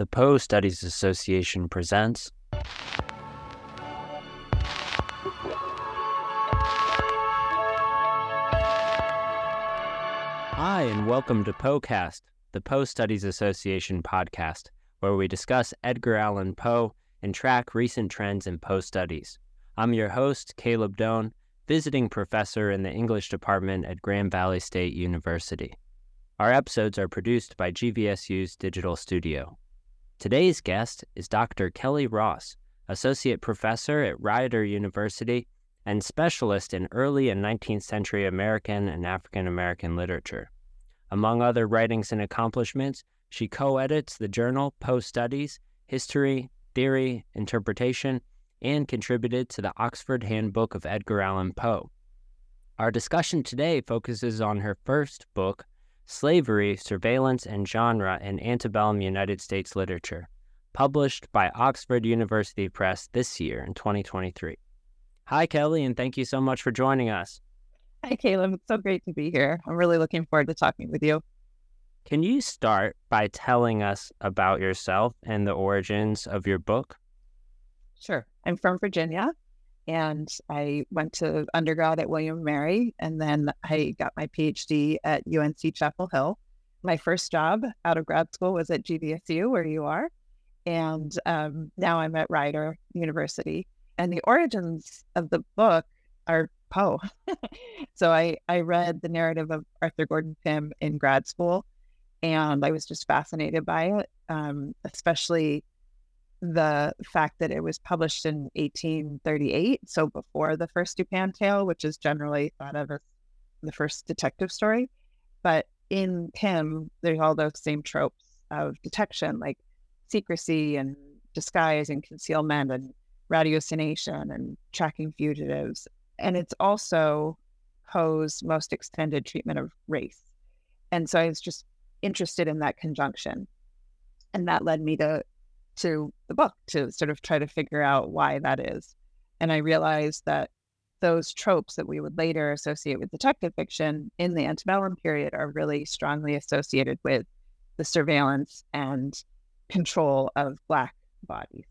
the Poe Studies Association presents. Hi, and welcome to Poecast, the Poe Studies Association podcast, where we discuss Edgar Allan Poe and track recent trends in Poe studies. I'm your host, Caleb Doan, visiting professor in the English department at Grand Valley State University. Our episodes are produced by GVSU's Digital Studio. Today's guest is Dr. Kelly Ross, Associate Professor at Rider University and specialist in early and 19th century American and African American literature. Among other writings and accomplishments, she co edits the journal Poe Studies, History, Theory, Interpretation, and contributed to the Oxford Handbook of Edgar Allan Poe. Our discussion today focuses on her first book, Slavery, Surveillance, and Genre in Antebellum United States Literature, published by Oxford University Press this year in 2023. Hi, Kelly, and thank you so much for joining us. Hi, Caleb. It's so great to be here. I'm really looking forward to talking with you. Can you start by telling us about yourself and the origins of your book? Sure. I'm from Virginia and I went to undergrad at William Mary, and then I got my PhD at UNC Chapel Hill. My first job out of grad school was at GVSU, where you are, and um, now I'm at Rider University. And the origins of the book are Poe. so I I read the narrative of Arthur Gordon Pym in grad school, and I was just fascinated by it, um, especially the fact that it was published in 1838, so before the first Dupin tale, which is generally thought of as the first detective story. But in Pym, there's all those same tropes of detection, like secrecy and disguise and concealment and ratiocination and tracking fugitives. And it's also Poe's most extended treatment of race. And so I was just interested in that conjunction. And that led me to to the book to sort of try to figure out why that is. And I realized that those tropes that we would later associate with detective fiction in the antebellum period are really strongly associated with the surveillance and control of Black bodies.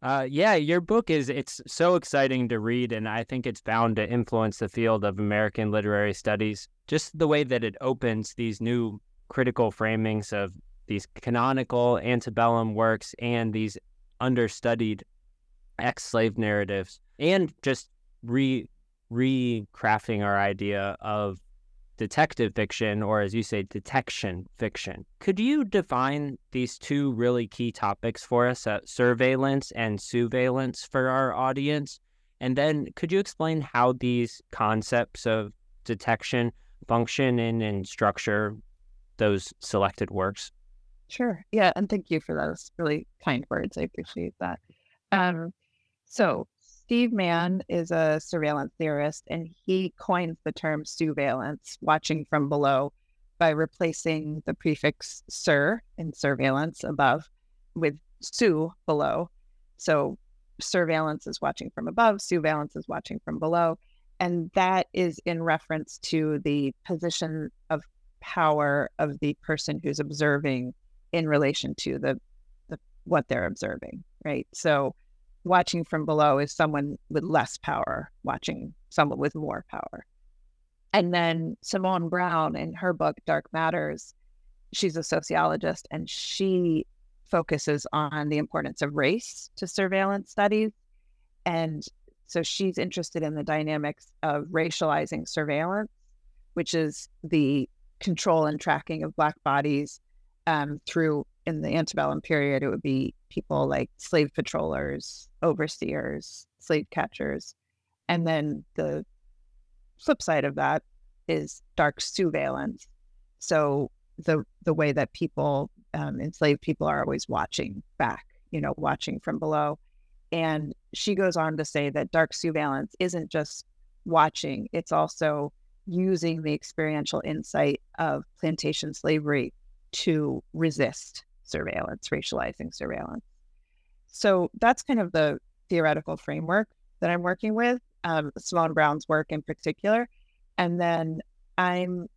Uh, yeah, your book is it's so exciting to read, and I think it's bound to influence the field of American literary studies. Just the way that it opens these new critical framings of these canonical antebellum works and these understudied ex-slave narratives and just re recrafting our idea of detective fiction or as you say detection fiction. Could you define these two really key topics for us uh, surveillance and sousveillance for our audience? And then could you explain how these concepts of detection function in and structure those selected works Sure. Yeah. And thank you for those really kind words. I appreciate that. Um, so, Steve Mann is a surveillance theorist, and he coins the term sousveillance, watching from below, by replacing the prefix sur in surveillance above with sous below. So, surveillance is watching from above, sousveillance is watching from below. And that is in reference to the position of power of the person who's observing in relation to the, the what they're observing, right? So watching from below is someone with less power watching someone with more power. And then Simone Browne in her book Dark Matters, she's a sociologist and she focuses on the importance of race to surveillance studies. And so she's interested in the dynamics of racializing surveillance, which is the control and tracking of Black bodies um, through in the antebellum period, it would be people like slave patrollers, overseers, slave catchers. And then the flip side of that is dark surveillance. So the the way that people, um, enslaved people, are always watching back, you know, watching from below. And she goes on to say that dark surveillance isn't just watching; it's also using the experiential insight of plantation slavery to resist surveillance, racializing surveillance. So that's kind of the theoretical framework that I'm working with, um, Simone Browne's work in particular. And then I'm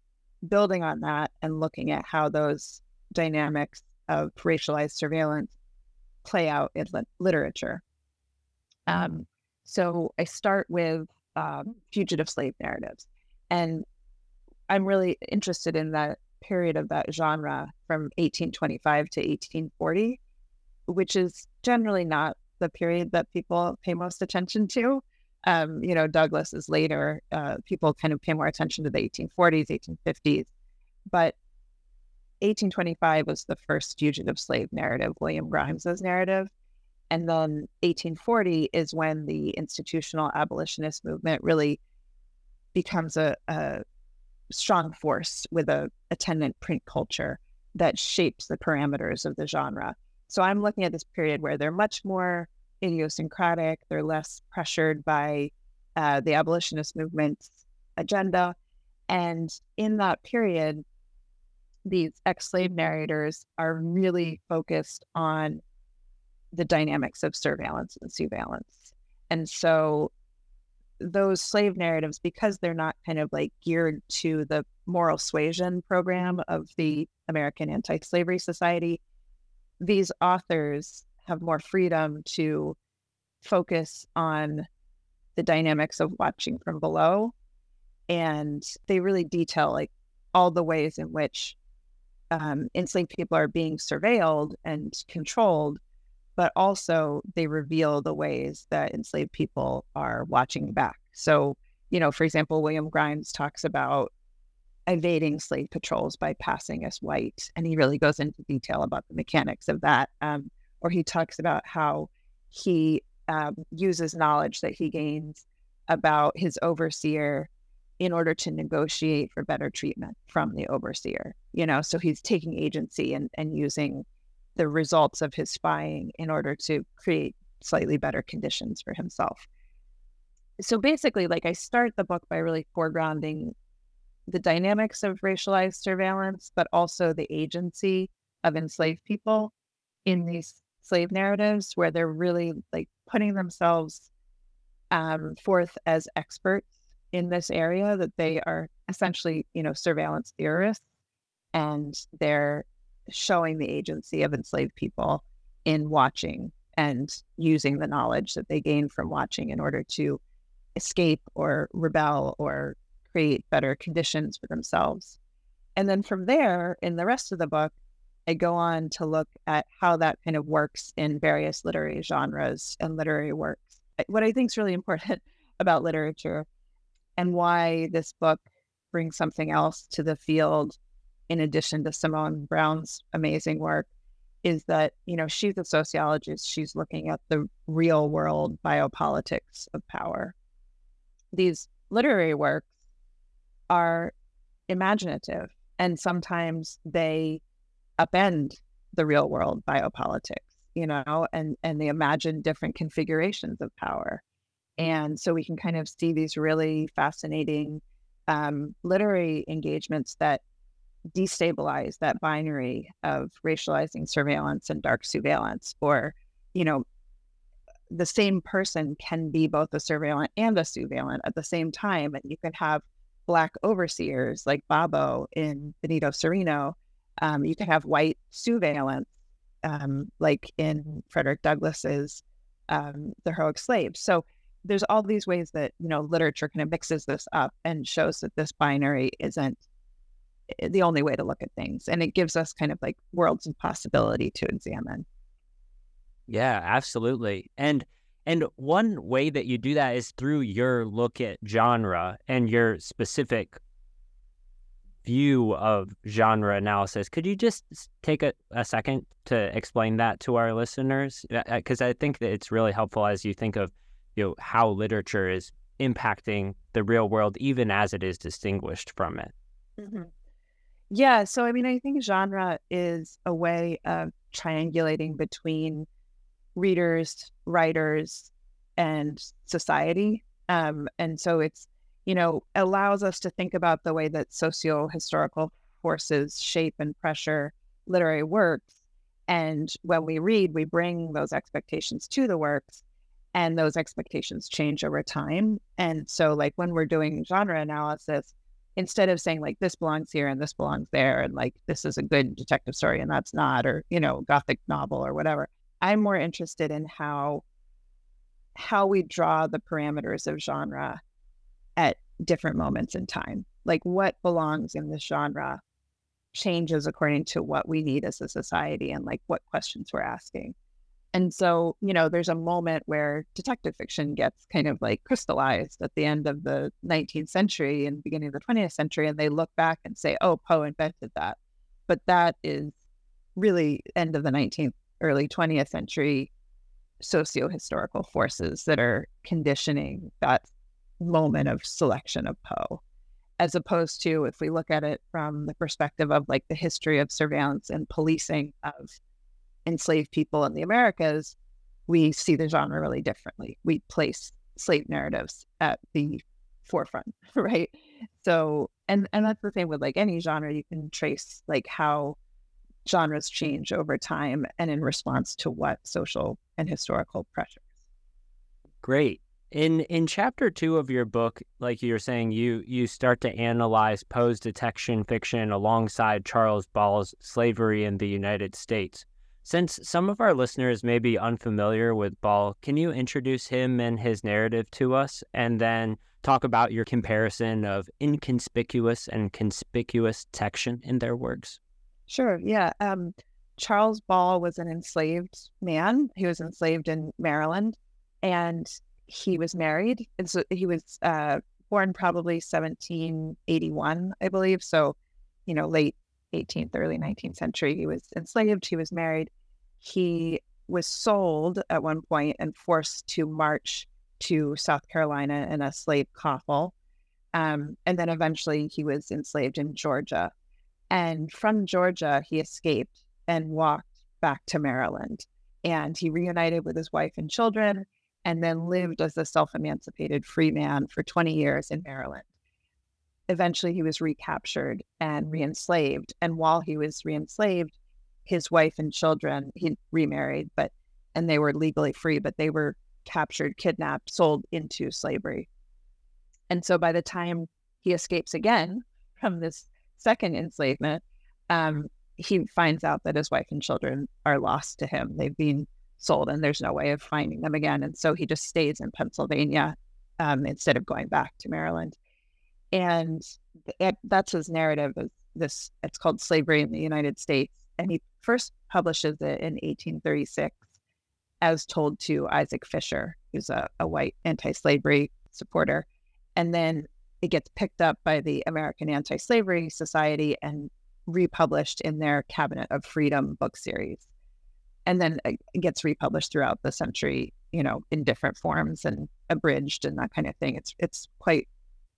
building on that and looking at how those dynamics of racialized surveillance play out in literature. Um, so I start with um, fugitive slave narratives. And I'm really interested in that period of that genre from 1825 to 1840, which is generally not the period that people pay most attention to. Um, you know, Douglass is later. Uh, people kind of pay more attention to the 1840s, 1850s. But 1825 was the first fugitive slave narrative, William Grimes's narrative. And then 1840 is when the institutional abolitionist movement really becomes a, a strong force with a attendant print culture that shapes the parameters of the genre. So I'm looking at this period where they're much more idiosyncratic, they're less pressured by uh, the abolitionist movement's agenda. And in that period, these ex slave narrators are really focused on the dynamics of surveillance and sousveillance. And so those slave narratives, because they're not kind of like geared to the moral suasion program of the American Anti Slavery Society, these authors have more freedom to focus on the dynamics of watching from below. And they really detail like all the ways in which um, enslaved people are being surveilled and controlled but also they reveal the ways that enslaved people are watching back. So, you know, for example, William Grimes talks about evading slave patrols by passing as white, and he really goes into detail about the mechanics of that. Um, or he talks about how he um, uses knowledge that he gains about his overseer in order to negotiate for better treatment from the overseer. You know, so he's taking agency and, and using the results of his spying in order to create slightly better conditions for himself. So basically, like I start the book by really foregrounding the dynamics of racialized surveillance, but also the agency of enslaved people in these slave narratives where they're really like putting themselves um, forth as experts in this area that they are essentially you know surveillance theorists and they're showing the agency of enslaved people in watching and using the knowledge that they gain from watching in order to escape or rebel or create better conditions for themselves. And then from there, in the rest of the book, I go on to look at how that kind of works in various literary genres and literary works. What I think is really important about literature and why this book brings something else to the field in addition to Simone Browne's amazing work, is that, you know, she's a sociologist. She's looking at the real world biopolitics of power. These literary works are imaginative, and sometimes they upend the real world biopolitics, you know, and, and they imagine different configurations of power. And so we can kind of see these really fascinating um, literary engagements that destabilize that binary of racializing surveillance and dark surveillance or you know the same person can be both a surveillant and a sousveillant at the same time and you can have black overseers like babo in benito cereno um, you can have white surveillance um, like in frederick douglass's um, the heroic slave. So there's all these ways that you know literature kind of mixes this up and shows that this binary isn't the only way to look at things. And it gives us kind of like worlds of possibility to examine. Yeah, absolutely. And and one way that you do that is through your look at genre and your specific view of genre analysis. Could you just take a, a second to explain that to our listeners? Because I think that it's really helpful as you think of you know how literature is impacting the real world, even as it is distinguished from it. Mm-hmm. Yeah. So, I mean, I think genre is a way of triangulating between readers, writers, and society. Um, and so it's, you know, allows us to think about the way that socio historical forces shape and pressure literary works. And when we read, we bring those expectations to the works, and those expectations change over time. And so, like when we're doing genre analysis, instead of saying like this belongs here and this belongs there and like this is a good detective story and that's not or you know gothic novel or whatever i'm more interested in how how we draw the parameters of genre at different moments in time. Like what belongs in this genre changes according to what we need as a society and like what questions we're asking and so, you know, there's a moment where detective fiction gets kind of like crystallized at the end of the 19th century and beginning of the 20th century. And they look back and say, oh, Poe invented that. But that is really end of the 19th, early 20th century socio historical forces that are conditioning that moment of selection of Poe. As opposed to if we look at it from the perspective of like the history of surveillance and policing of enslaved people in the Americas, we see the genre really differently. We place slave narratives at the forefront, right? So, and and that's the same with like any genre. You can trace like how genres change over time and in response to what social and historical pressures. Great. In in chapter two of your book, like you're saying, you you start to analyze Poe's detection fiction alongside Charles Ball's slavery in the United States. Since some of our listeners may be unfamiliar with Ball, can you introduce him and his narrative to us and then talk about your comparison of inconspicuous and conspicuous detection in their works? Sure. Yeah. Um, Charles Ball was an enslaved man. He was enslaved in Maryland and he was married. And so he was uh, born probably 1781, I believe. So, you know, late 18th, early 19th century. He was enslaved, he was married. He was sold at one point and forced to march to South Carolina in a slave coffle. Um, and then eventually he was enslaved in Georgia. And from Georgia, he escaped and walked back to Maryland. And he reunited with his wife and children and then lived as a self emancipated free man for 20 years in Maryland eventually he was recaptured and reenslaved. And while he was reenslaved, his wife and children, he remarried, but and they were legally free, but they were captured, kidnapped, sold into slavery. And so by the time he escapes again from this second enslavement, um, he finds out that his wife and children are lost to him. They've been sold and there's no way of finding them again. And so he just stays in Pennsylvania um, instead of going back to Maryland and it, that's his narrative of this it's called slavery in the united states and he first publishes it in 1836 as told to isaac fisher who's a, a white anti-slavery supporter. And then it gets picked up by the american anti-slavery society and republished in their cabinet of freedom book series. And then it gets republished throughout the century you know in different forms and abridged and that kind of thing. It's it's quite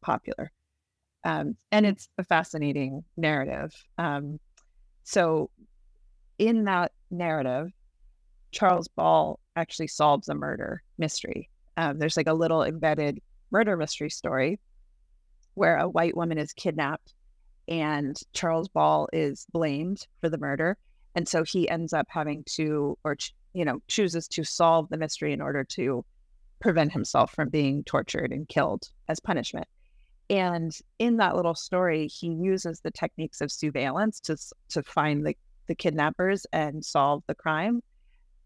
popular um, and it's a fascinating narrative. Um, so, in that narrative, Charles Ball actually solves a murder mystery. Um, there's like a little embedded murder mystery story where a white woman is kidnapped and Charles Ball is blamed for the murder. And so he ends up having to, or, you know, chooses to solve the mystery in order to prevent himself from being tortured and killed as punishment. And in that little story, he uses the techniques of surveillance to to find the, the kidnappers and solve the crime.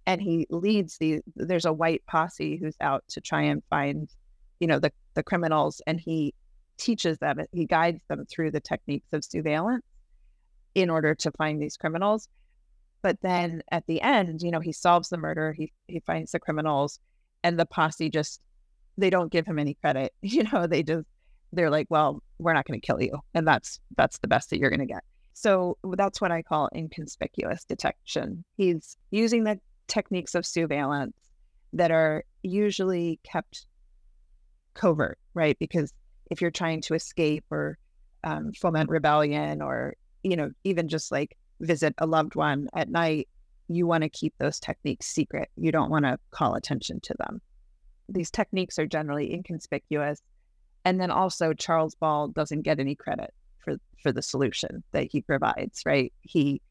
And he leads the there's a white posse who's out to try and find, you know, the the criminals, and he teaches them, he guides them through the techniques of surveillance in order to find these criminals. But then at the end, you know, he solves the murder, he he finds the criminals, and the posse just they don't give him any credit. You know, they just they're like, well, we're not going to kill you. And that's that's the best that you're going to get. So that's what I call inconspicuous detection. He's using the techniques of surveillance that are usually kept covert, right? Because if you're trying to escape or um, foment rebellion or, you know, even just like visit a loved one at night, you want to keep those techniques secret. You don't want to call attention to them. These techniques are generally inconspicuous and then also Charles Ball doesn't get any credit for for the solution that he provides, right? He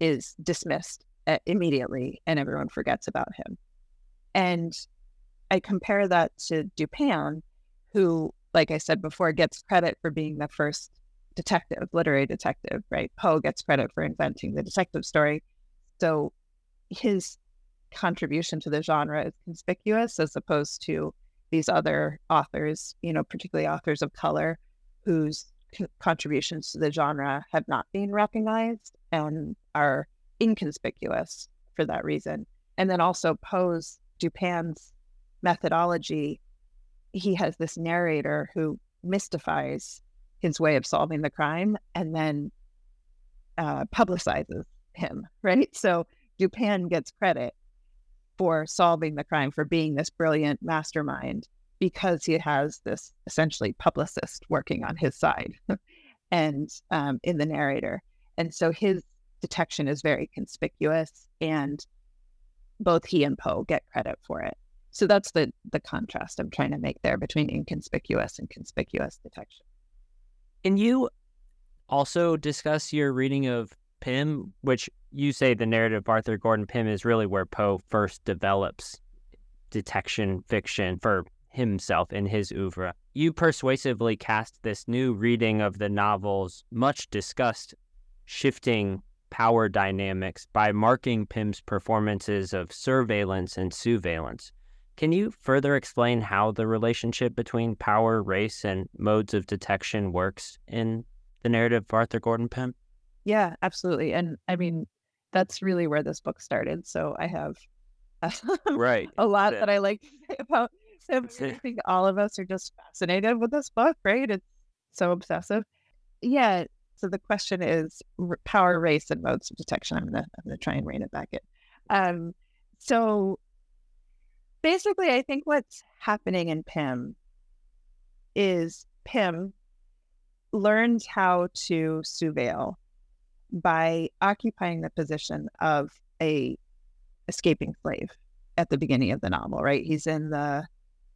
is dismissed uh, immediately and everyone forgets about him. And I compare that to Dupin, who, like I said before, gets credit for being the first detective, literary detective, right? Poe gets credit for inventing the detective story. So his contribution to the genre is conspicuous as opposed to these other authors, you know, particularly authors of color whose contributions to the genre have not been recognized and are inconspicuous for that reason. And then also Poe's Dupin's methodology, he has this narrator who mystifies his way of solving the crime and then uh, publicizes him, right? So Dupin gets credit for solving the crime, for being this brilliant mastermind, because he has this essentially publicist working on his side and um, in the narrator. And so his detection is very conspicuous, and both he and Poe get credit for it. So that's the the contrast I'm trying to make there between inconspicuous and conspicuous detection. Can you also discuss your reading of Pym, which you say the narrative of Arthur Gordon Pym is really where Poe first develops detection fiction for himself in his oeuvre. You persuasively cast this new reading of the novel's much discussed shifting power dynamics by marking Pym's performances of surveillance and sousveillance. Can you further explain how the relationship between power, race, and modes of detection works in the narrative of Arthur Gordon Pym? Yeah, absolutely. And I mean, that's really where this book started. So I have right a lot that I like about him. I think all of us are just fascinated with this book, right? It's so obsessive. Yeah. So the question is power, race, and modes of detection. I'm gonna I'm gonna try and rein it back in. Um, so basically, I think what's happening in Pym is Pym learns how to surveil by occupying the position of a escaping slave at the beginning of the novel, right? He's in the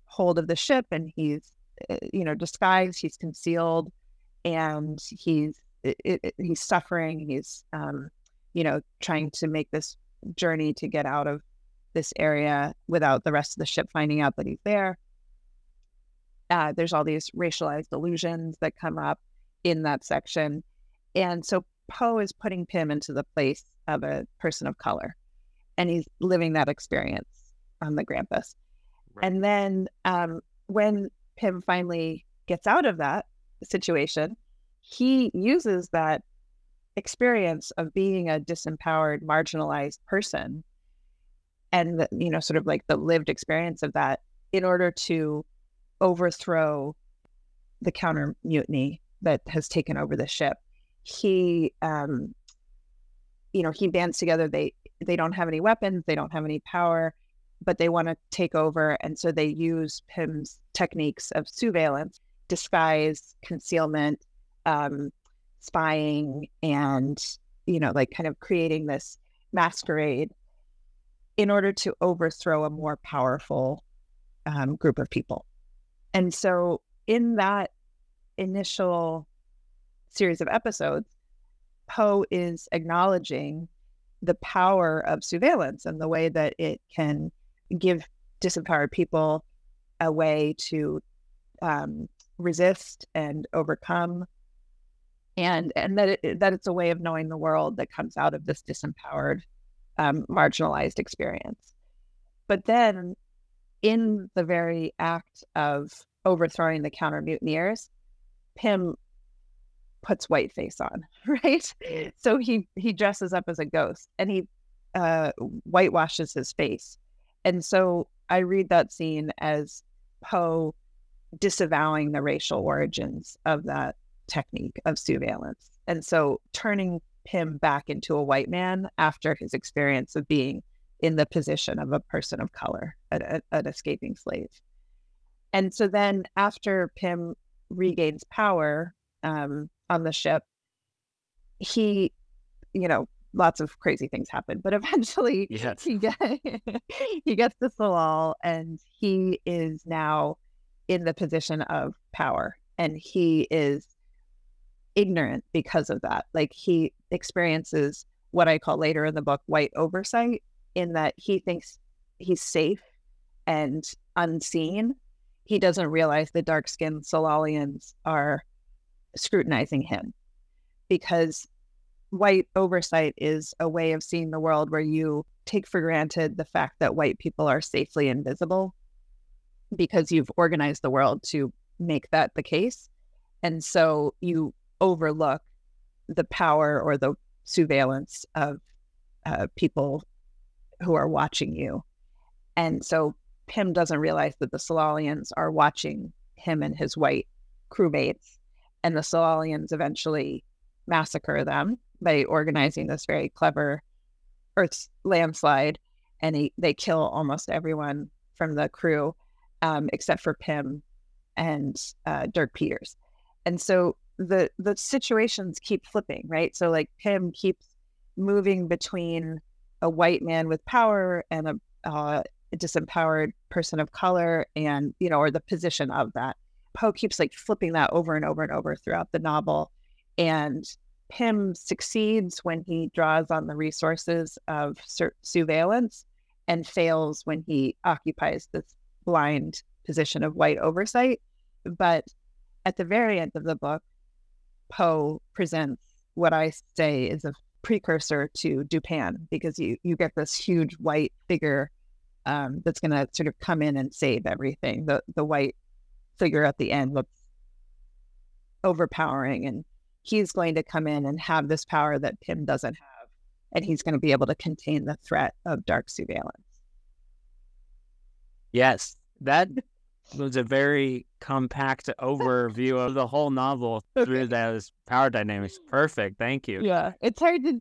hold of the ship and he's, eh, you know, disguised, he's concealed, and he's it, it, he's suffering. He's, um, you know, trying to make this journey to get out of this area without the rest of the ship finding out that he's there. Uh, there's all these racialized illusions that come up in that section. And so Poe is putting Pym into the place of a person of color and he's living that experience on the Grampus. Right. And then um, when Pym finally gets out of that situation, he uses that experience of being a disempowered, marginalized person and the, you know sort of like the lived experience of that in order to overthrow the counter mutiny that has taken over the ship he um you know he bands together they they don't have any weapons they don't have any power but they want to take over and so they use pym's techniques of surveillance disguise concealment um spying and you know like kind of creating this masquerade in order to overthrow a more powerful um, group of people. And so, in that initial series of episodes, Poe is acknowledging the power of surveillance and the way that it can give disempowered people a way to um, resist and overcome and and that it, that it's a way of knowing the world that comes out of this disempowered um, marginalized experience. But then, in the very act of overthrowing the counter mutineers, Pym puts whiteface on, right? So he he dresses up as a ghost and he uh, whitewashes his face. And so I read that scene as Poe disavowing the racial origins of that technique of surveillance. And so turning him back into a white man after his experience of being in the position of a person of color, an, an escaping slave. And so then after Pym regains power um, on the ship, he, you know, lots of crazy things happen, but eventually yes. he, get, he gets the Tsalal and he is now in the position of power and he is ignorant because of that. Like he experiences what I call later in the book white oversight, in that he thinks he's safe and unseen. He doesn't realize the dark skinned Tsalalians are scrutinizing him because white oversight is a way of seeing the world where you take for granted the fact that white people are safely invisible because you've organized the world to make that the case. And so you overlook the power or the surveillance of uh, people who are watching you. And so Pym doesn't realize that the Tsalalians are watching him and his white crewmates. And the Tsalalians eventually massacre them by organizing this very clever Earth landslide. And he, they kill almost everyone from the crew um, except for Pym and uh, Dirk Peters. And so the the situations keep flipping, right? So like Pym keeps moving between a white man with power and a, uh, a disempowered person of color, and you know, or the position of that. Poe keeps like flipping that over and over and over throughout the novel, and Pym succeeds when he draws on the resources of sur- surveillance and fails when he occupies this blind position of white oversight. But at the very end of the book, Poe presents what I say is a precursor to Dupin because you you get this huge white figure um, that's going to sort of come in and save everything. The the white figure at the end looks overpowering, and he's going to come in and have this power that Pym doesn't have, and he's going to be able to contain the threat of dark surveillance. Yes, that was a very compact overview of the whole novel through those power dynamics. Perfect. Thank you. Yeah. It's hard to,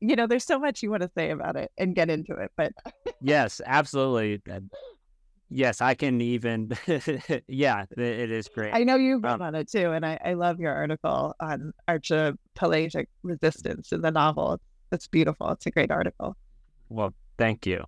you know, there's so much you want to say about it and get into it, but. yes, absolutely. Yes, I can even. yeah, it is great. I know you've um, on it too. And I, I love your article on archipelagic resistance in the novel. It's beautiful. It's a great article. Well, thank you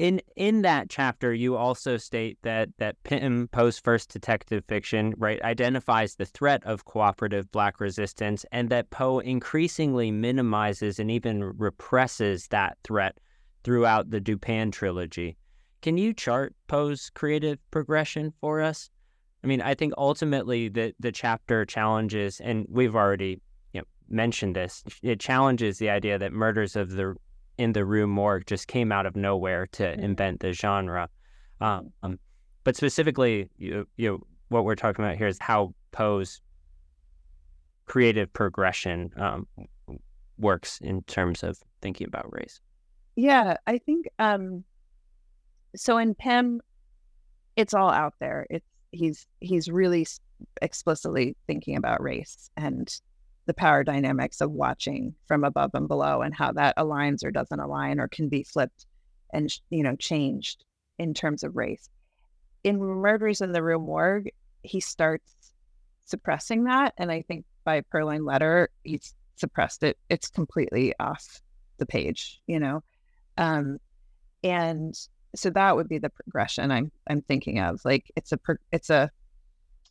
in in that chapter, you also state that that Pym Poe's first detective fiction right identifies the threat of cooperative Black resistance, and that Poe increasingly minimizes and even represses that threat throughout the Dupin trilogy. Can you chart Poe's creative progression for us? I mean, I think ultimately the the chapter challenges, and we've already you know mentioned this. It challenges the idea that murders of the in the Rue Morgue just came out of nowhere to mm-hmm. invent the genre. Um, but specifically, you, you what we're talking about here is how Poe's creative progression um, works in terms of thinking about race. Yeah, I think um, so. In Pym, it's all out there. It's he's he's really explicitly thinking about race and the power dynamics of watching from above and below and how that aligns or doesn't align or can be flipped and you know changed in terms of race in murders in the Rue Morgue he starts suppressing that and i think by purloined letter he's suppressed it it's completely off the page you know um and so that would be the progression i'm i'm thinking of like it's a it's a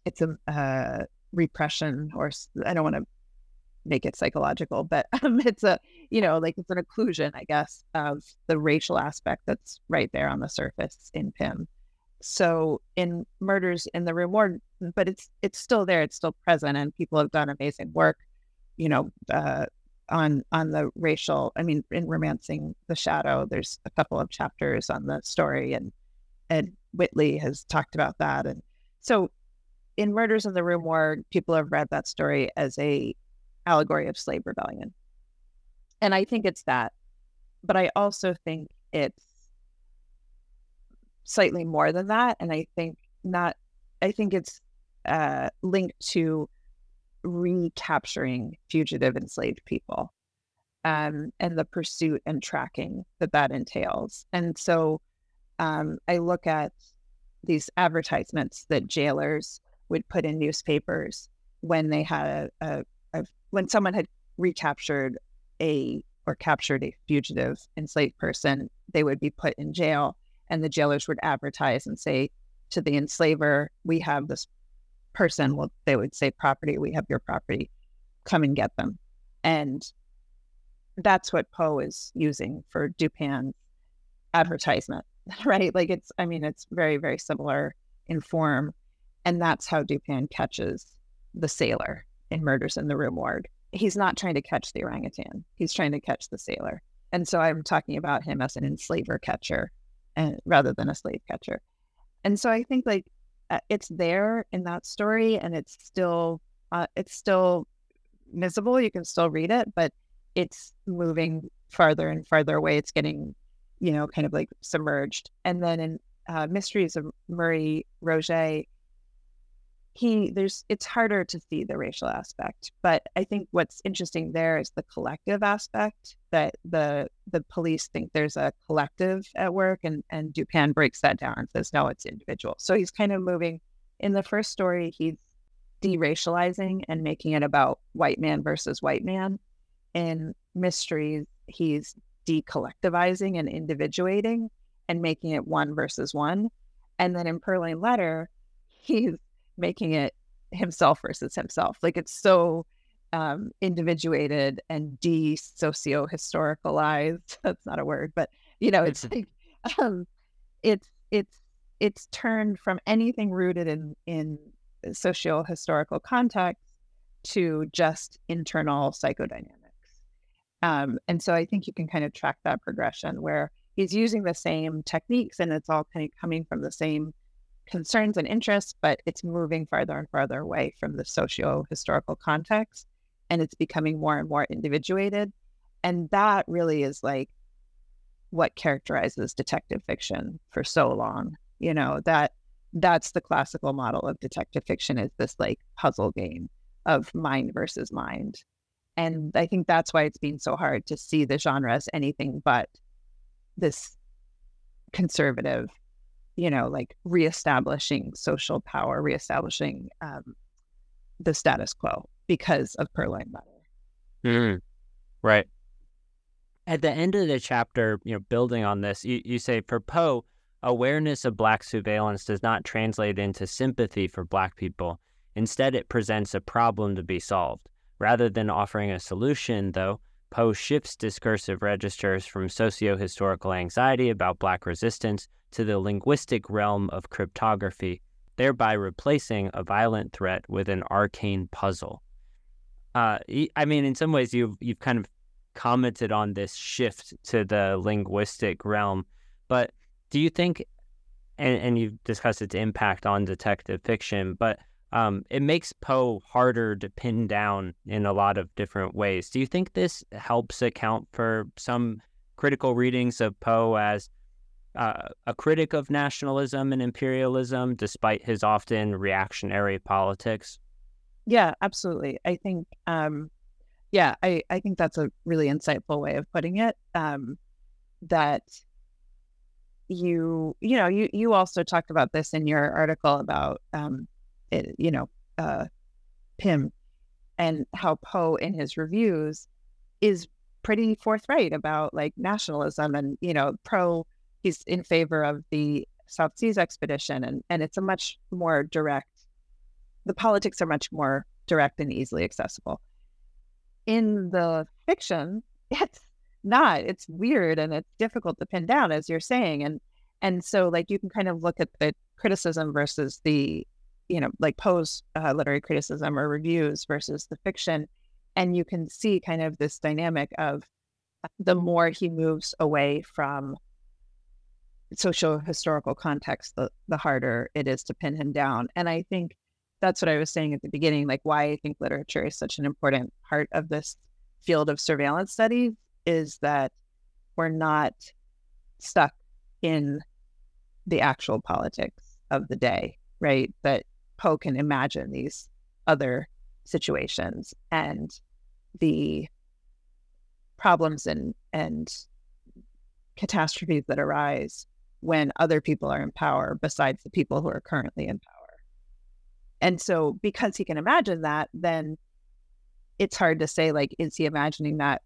it's a uh, repression or i don't want to make it psychological, but um, it's a, you know, like it's an occlusion, I guess, of the racial aspect that's right there on the surface in Pym. So in Murders in the Rue Morgue, but it's it's still there, it's still present, and people have done amazing work, you know, uh, on on the racial. I mean, in Romancing the Shadow, there's a couple of chapters on the story, and Ed Whitley has talked about that, and so in Murders in the Rue Morgue, people have read that story as a allegory of slave rebellion. And I think it's that. But I also think it's slightly more than that. And I think not, I think it's uh, linked to recapturing fugitive enslaved people um, and the pursuit and tracking that that entails. And so um, I look at these advertisements that jailers would put in newspapers when they had a, a when someone had recaptured a or captured a fugitive enslaved person, they would be put in jail, and the jailers would advertise and say to the enslaver, "We have this person." Well, they would say, "Property, we have your property. Come and get them." And that's what Poe is using for Dupin's advertisement, right? Like it's, I mean, it's very, very similar in form, and that's how Dupin catches the sailor in Murders in the Rue Morgue. He's not trying to catch the orangutan. He's trying to catch the sailor. And so I'm talking about him as an enslaver catcher and rather than a slave catcher. And so I think like uh, it's there in that story and it's still uh, it's still visible. You can still read it, but it's moving farther and farther away. It's getting, you know, kind of like submerged. And then in uh, Mysteries of Marie Rogêt, he there's it's harder to see the racial aspect but i think what's interesting there is the collective aspect that the the police think there's a collective at work and and dupin breaks that down and says no it's individual. So he's kind of moving in the first story he's deracializing and making it about white man versus white man. In mysteries he's decollectivizing and individuating and making it one versus one. And then in purloined letter he's making it himself versus himself. Like it's so um, individuated and de socio historicalized. That's not a word, but you know, it's like um, it's it's it's turned from anything rooted in in socio historical context to just internal psychodynamics. Um, and so I think you can kind of track that progression where he's using the same techniques and it's all kind of coming from the same concerns and interests, but it's moving farther and farther away from the socio historical context and it's becoming more and more individuated. And that really is like what characterizes detective fiction for so long. You know, that that's the classical model of detective fiction is this like puzzle game of mind versus mind. And I think that's why it's been so hard to see the genre as anything but this conservative you know, like reestablishing social power, reestablishing um, the status quo because of Purloined Letter. Mm, right. At the end of the chapter, you know, building on this, you, you say for Poe, awareness of Black surveillance does not translate into sympathy for Black people. Instead, it presents a problem to be solved. Rather than offering a solution, though, Poe shifts discursive registers from socio historical anxiety about Black resistance to the linguistic realm of cryptography, thereby replacing a violent threat with an arcane puzzle. Uh, I mean, in some ways, you've you've kind of commented on this shift to the linguistic realm, but do you think, and, and you've discussed its impact on detective fiction, but um, it makes Poe harder to pin down in a lot of different ways. Do you think this helps account for some critical readings of Poe as uh, a critic of nationalism and imperialism, despite his often reactionary politics? Yeah, absolutely. I think, um, yeah, I, I think that's a really insightful way of putting it. Um, that you, you know, you you also talked about this in your article about um, you know, uh, Pym and how Poe in his reviews is pretty forthright about like nationalism and, you know, pro, he's in favor of the South Seas expedition. And, and it's a much more direct, the politics are much more direct and easily accessible. In the fiction, it's not, it's weird and it's difficult to pin down, as you're saying. And, and so like you can kind of look at the criticism versus the you know, like Poe's uh, literary criticism or reviews versus the fiction. And you can see kind of this dynamic of uh, the more he moves away from social historical context, the, the harder it is to pin him down. And I think that's what I was saying at the beginning, like why I think literature is such an important part of this field of surveillance studies is that we're not stuck in the actual politics of the day, right? That Poe can imagine these other situations and the problems and and catastrophes that arise when other people are in power besides the people who are currently in power. And so because he can imagine that, then it's hard to say like is he imagining that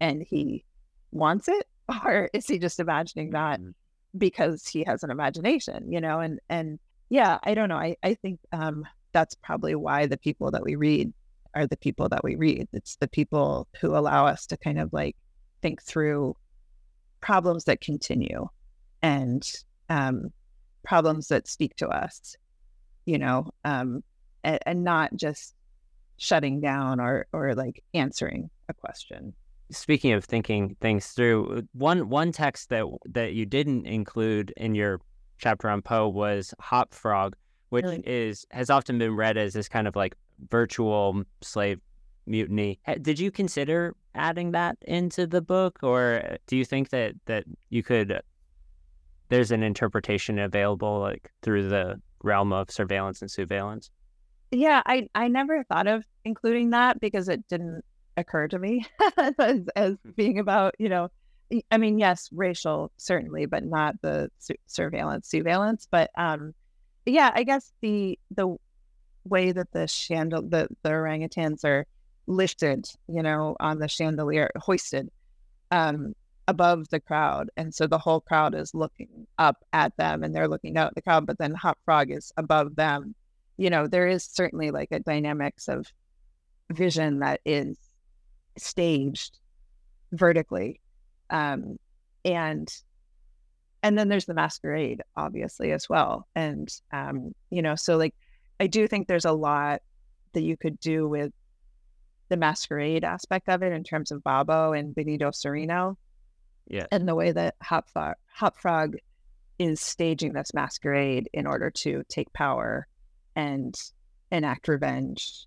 and he wants it or is he just imagining that mm-hmm. because he has an imagination, you know, and and yeah, I don't know. I, I think um, that's probably why the people that we read are the people that we read. It's the people who allow us to kind of like think through problems that continue and um, problems that speak to us, you know, um, and, and not just shutting down or or like answering a question speaking of thinking things through one one text that that you didn't include in your chapter on poe was hop frog which really? is has often been read as this kind of like virtual slave mutiny did you consider adding that into the book or do you think that that you could there's an interpretation available like through the realm of surveillance and sousveillance yeah, I I never thought of including that because it didn't occur to me as, as being about you know I mean, yes, racial certainly, but not the su- surveillance, surveillance. But um, yeah, I guess the the way that the chandel the the orangutans are lifted, you know, on the chandelier, hoisted um, above the crowd, and so the whole crowd is looking up at them, and they're looking out at the crowd. But then Hop Frog is above them, you know, there is certainly like a dynamics of vision that is staged vertically. Um, and and then there's the masquerade, obviously, as well. And um, you know, so like I do think there's a lot that you could do with the masquerade aspect of it in terms of Babo and Benito Cereno. Yeah. And the way that Hop Frog, Hop Frog is staging this masquerade in order to take power and enact revenge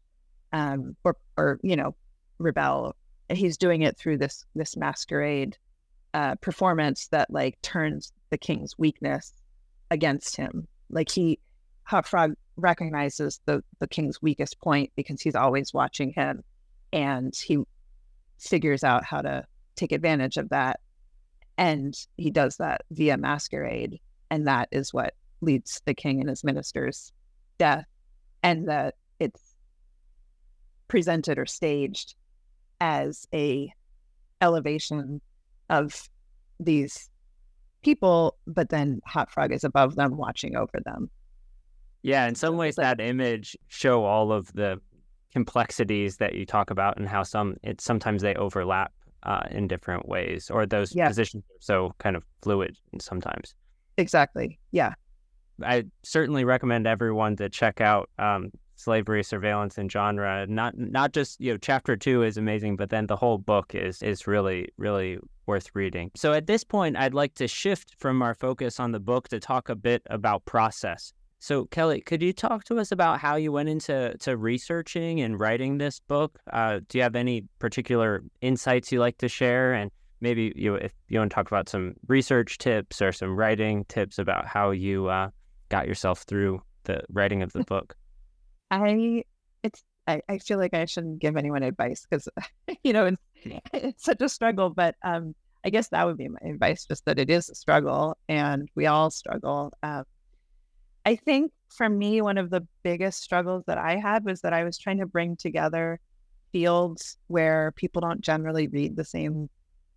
um, or or you know rebel and he's doing it through this this masquerade uh, performance that like turns the king's weakness against him. Like he hop frog recognizes the the king's weakest point because he's always watching him and he figures out how to take advantage of that. And he does that via masquerade and that is what leads the king and his ministers death and that it's presented or staged as a elevation of these people but then Hop frog is above them watching over them. Yeah in some ways that image show all of the complexities that you talk about and how some it sometimes they overlap uh, in different ways or those yeah. positions are so kind of fluid sometimes. Exactly yeah. I certainly recommend everyone to check out um, slavery, surveillance, and genre. Not not just you know chapter two is amazing, but then the whole book is is really really worth reading. So at this point, I'd like to shift from our focus on the book to talk a bit about process. So Kelly, could you talk to us about how you went into to researching and writing this book? Uh, do you have any particular insights you like to share? And maybe you if you want to talk about some research tips or some writing tips about how you uh, got yourself through the writing of the book? I it's I, I feel like I shouldn't give anyone advice because you know it's, it's such a struggle. But um, I guess that would be my advice, just that it is a struggle and we all struggle. Um, I think for me, one of the biggest struggles that I had was that I was trying to bring together fields where people don't generally read the same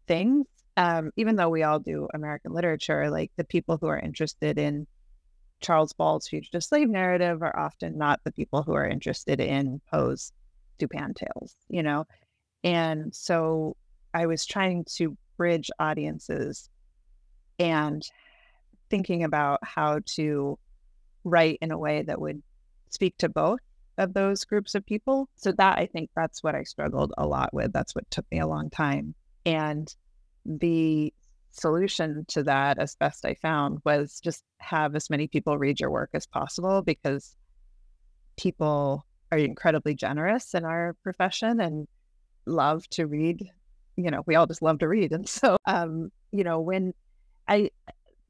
things. Um, even though we all do American literature, like the people who are interested in Charles Ball's fugitive slave narrative are often not the people who are interested in Poe's Dupin tales, you know? And so I was trying to bridge audiences and thinking about how to write in a way that would speak to both of those groups of people. So that I think that's what I struggled a lot with. That's what took me a long time. And the solution to that, as best I found, was just have as many people read your work as possible because people are incredibly generous in our profession and love to read. You know, we all just love to read. And so, um, you know, when I,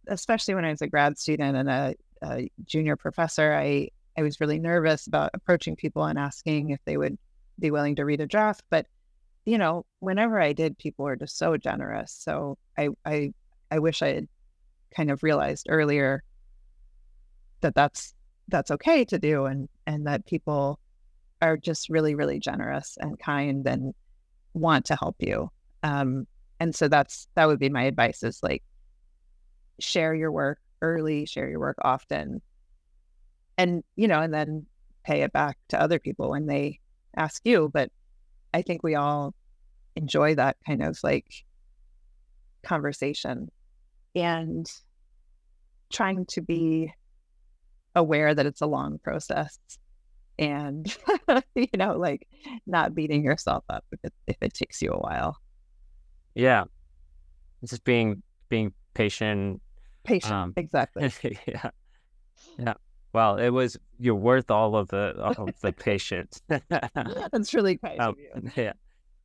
especially when I was a grad student and a, a junior professor, I, I was really nervous about approaching people and asking if they would be willing to read a draft. But you know, whenever I did, people were just so generous. So I, I, I wish I had kind of realized earlier that that's that's okay to do, and and that people are just really, really generous and kind and want to help you. Um, and so that's that would be my advice: is like share your work early, share your work often, and you know, and then pay it back to other people when they ask you. But I think we all enjoy that kind of like conversation and trying to be aware that it's a long process and you know, like not beating yourself up if it, if it takes you a while. Yeah, it's just being being patient. Patient, um, exactly. yeah, yeah. Well, it was you're worth all of the all of the patience. That's really kind um. Yeah.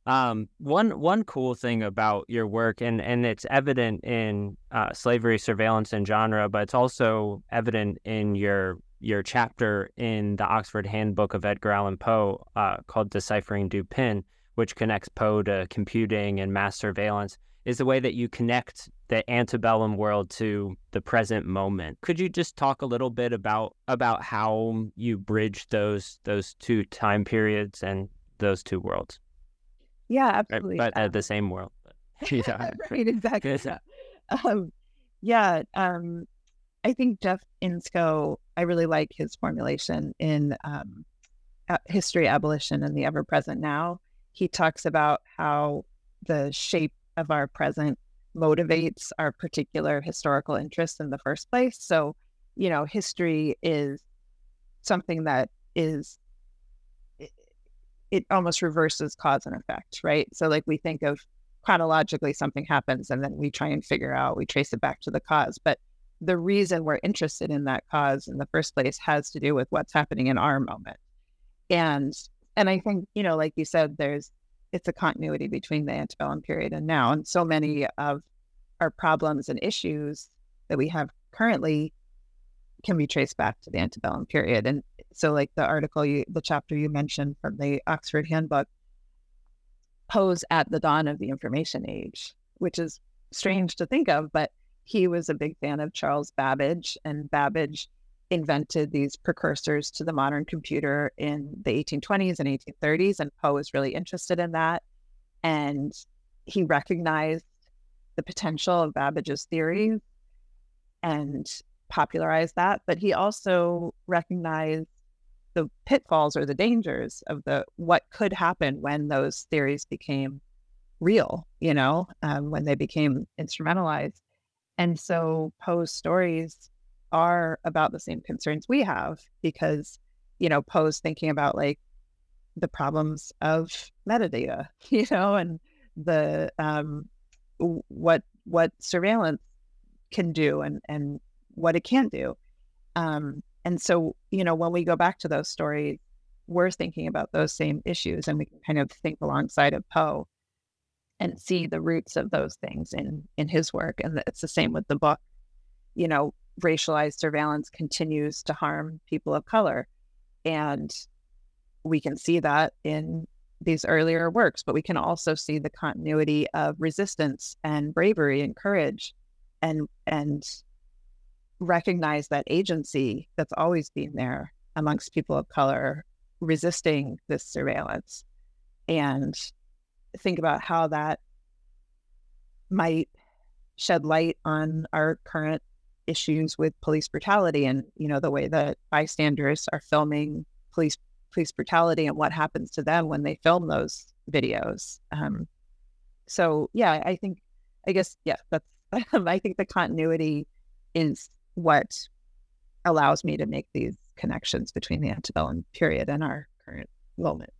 Um, one one cool thing about your work, and and it's evident in uh, slavery, surveillance, and genre, but it's also evident in your your chapter in the Oxford Handbook of Edgar Allan Poe uh, called "Deciphering Dupin," which connects Poe to computing and mass surveillance, is the way that you connect the antebellum world to the present moment. Could you just talk a little bit about about how you bridge those those two time periods and those two worlds? Yeah, absolutely. Right, but at the same world. yeah. right, exactly. Yeah. Um, yeah. Um, I think Jeff Insko, I really like his formulation in um, History, Abolition, and the Ever Present Now. He talks about how the shape of our present motivates our particular historical interests in the first place. So, you know, history is something that is it almost reverses cause and effect, right? So, like we think of chronologically something happens and then we try and figure out, we trace it back to the cause. But the reason we're interested in that cause in the first place has to do with what's happening in our moment. And and I think, you know, like you said, there's it's a continuity between the antebellum period and now. And so many mm-hmm. of our problems and issues that we have currently can be traced back to the antebellum period. And so, like the article, you, the chapter you mentioned from the Oxford Handbook, Poe's at the dawn of the information age, which is strange to think of, but he was a big fan of Charles Babbage, and Babbage invented these precursors to the modern computer in the 1820s and 1830s, and Poe was really interested in that. And he recognized the potential of Babbage's theories and popularized that, but he also recognized the pitfalls or the dangers of the what could happen when those theories became real, you know, um, when they became instrumentalized. And so Poe's stories are about the same concerns we have because, you know, Poe's thinking about like the problems of metadata, you know, and the um, what what surveillance can do and and what it can't do. Um, and so, you know, when we go back to those stories, we're thinking about those same issues and we can kind of think alongside of Poe and see the roots of those things in in his work. And it's the same with the book. You know, racialized surveillance continues to harm people of color. And we can see that in these earlier works, but we can also see the continuity of resistance and bravery and courage and and recognize that agency that's always been there amongst people of color resisting this surveillance and think about how that might shed light on our current issues with police brutality and you know the way that bystanders are filming police police brutality and what happens to them when they film those videos um, so yeah i think i guess yeah that's i think the continuity is what allows me to make these connections between the antebellum period and our current moment.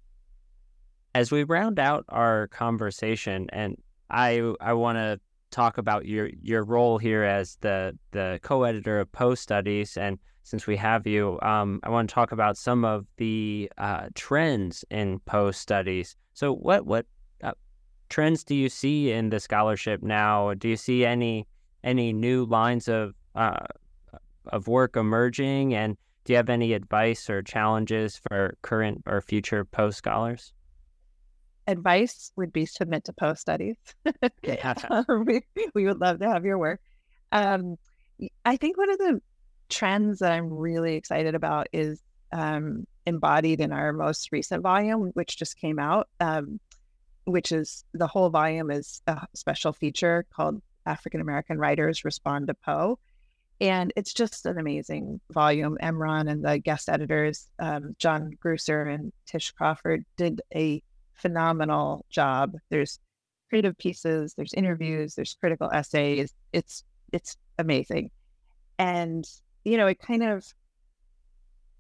As we round out our conversation, and I I want to talk about your your role here as the the co-editor of Poe Studies, and since we have you, um, I want to talk about some of the uh, trends in Poe Studies. So, what what uh, trends do you see in the scholarship now? Do you see any any new lines of uh, of work emerging? And do you have any advice or challenges for current or future Poe scholars? Advice would be submit to Poe studies. we, we would love to have your work. Um, I think one of the trends that I'm really excited about is um, embodied in our most recent volume, which just came out, um, which is the whole volume is a special feature called African American Writers Respond to Poe. And it's just an amazing volume. Emron and the guest editors, um, John Gruesser and Tish Crawford, did a phenomenal job. There's creative pieces, there's interviews, there's critical essays. It's it's amazing. And, you know, it kind of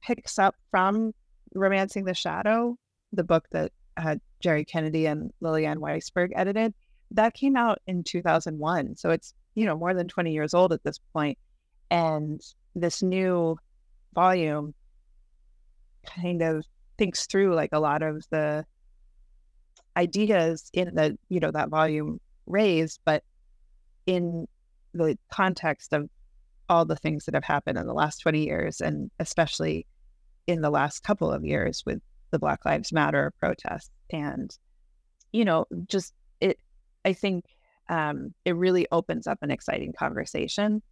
picks up from Romancing the Shadow, the book that uh, Jerry Kennedy and Liliane Weissberg edited, that came out in 2001. So it's, you know, more than 20 years old at this point. And this new volume kind of thinks through like a lot of the ideas in the, you know, that volume raised, but in the context of all the things that have happened in the last 20 years, and especially in the last couple of years with the Black Lives Matter protests. And, you know, just it, I think um, it really opens up an exciting conversation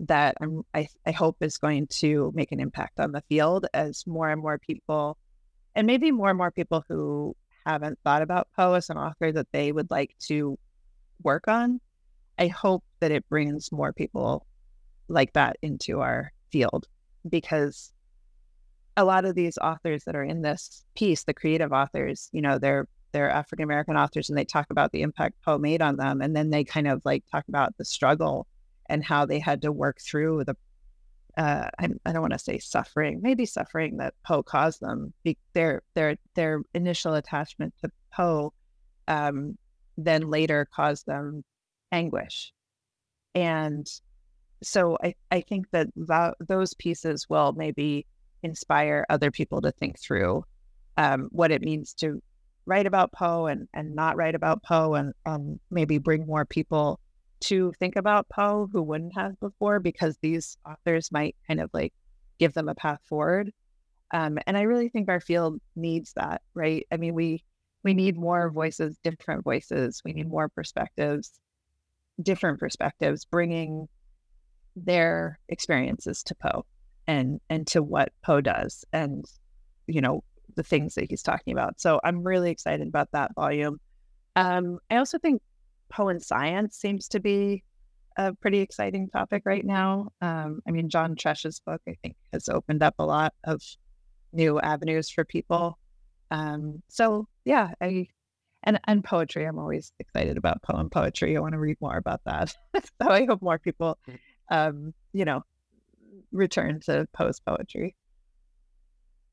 that I'm, I, I hope is going to make an impact on the field as more and more people, and maybe more and more people who haven't thought about Poe as an author that they would like to work on. I hope that it brings more people like that into our field because a lot of these authors that are in this piece, the creative authors, you know, they're they're African American authors and they talk about the impact Poe made on them. And then they kind of like talk about the struggle and how they had to work through the uh, I, I, don't want to say suffering, maybe suffering that Poe caused them. Their their their initial attachment to Poe um, then later caused them anguish, and so I, I think that, that those pieces will maybe inspire other people to think through um, what it means to write about Poe and, and not write about Poe and um, maybe bring more people to think about Poe who wouldn't have before because these authors might kind of like give them a path forward. Um, and I really think our field needs that, right? I mean, we we need more voices, different voices. We need more perspectives, different perspectives, bringing their experiences to Poe and and to what Poe does and you know the things that he's talking about. So I'm really excited about that volume. Um, I also think Poe science seems to be a pretty exciting topic right now. Um, I mean, John Tresch's book I think has opened up a lot of new avenues for people. Um, so yeah, I and and poetry. I'm always excited about poem poetry. I want to read more about that. so I hope more people mm um, you know, return to Poe's poetry.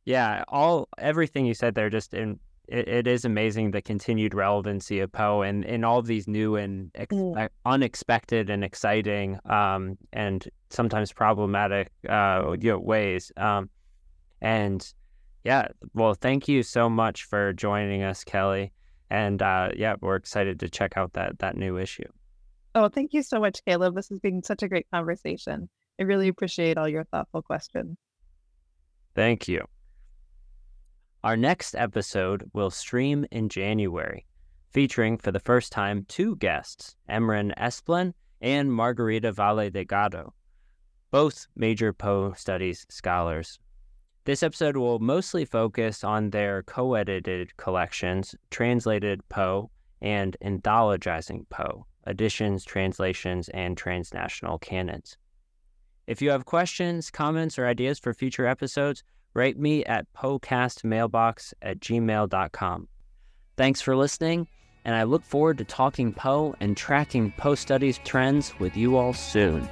Yeah, all everything you said there just in it, it is amazing the continued relevancy of Poe and in all of these new and ex- mm. unexpected and exciting um, and sometimes problematic uh, you know, ways. Um, and yeah, well, thank you so much for joining us, Kelly. And uh, yeah, we're excited to check out that that new issue. Oh, thank you so much, Caleb. This has been such a great conversation. I really appreciate all your thoughtful questions. Thank you. Our next episode will stream in January, featuring for the first time two guests, Emron Esplin and Margarita Valle Delgado, both major Poe studies scholars. This episode will mostly focus on their co edited collections, Translated Poe and Anthologizing Poe editions, translations, and transnational canons. If you have questions, comments, or ideas for future episodes, write me at poecastmailbox at gmail.com. Thanks for listening, and I look forward to talking Poe and tracking Poe studies trends with you all soon.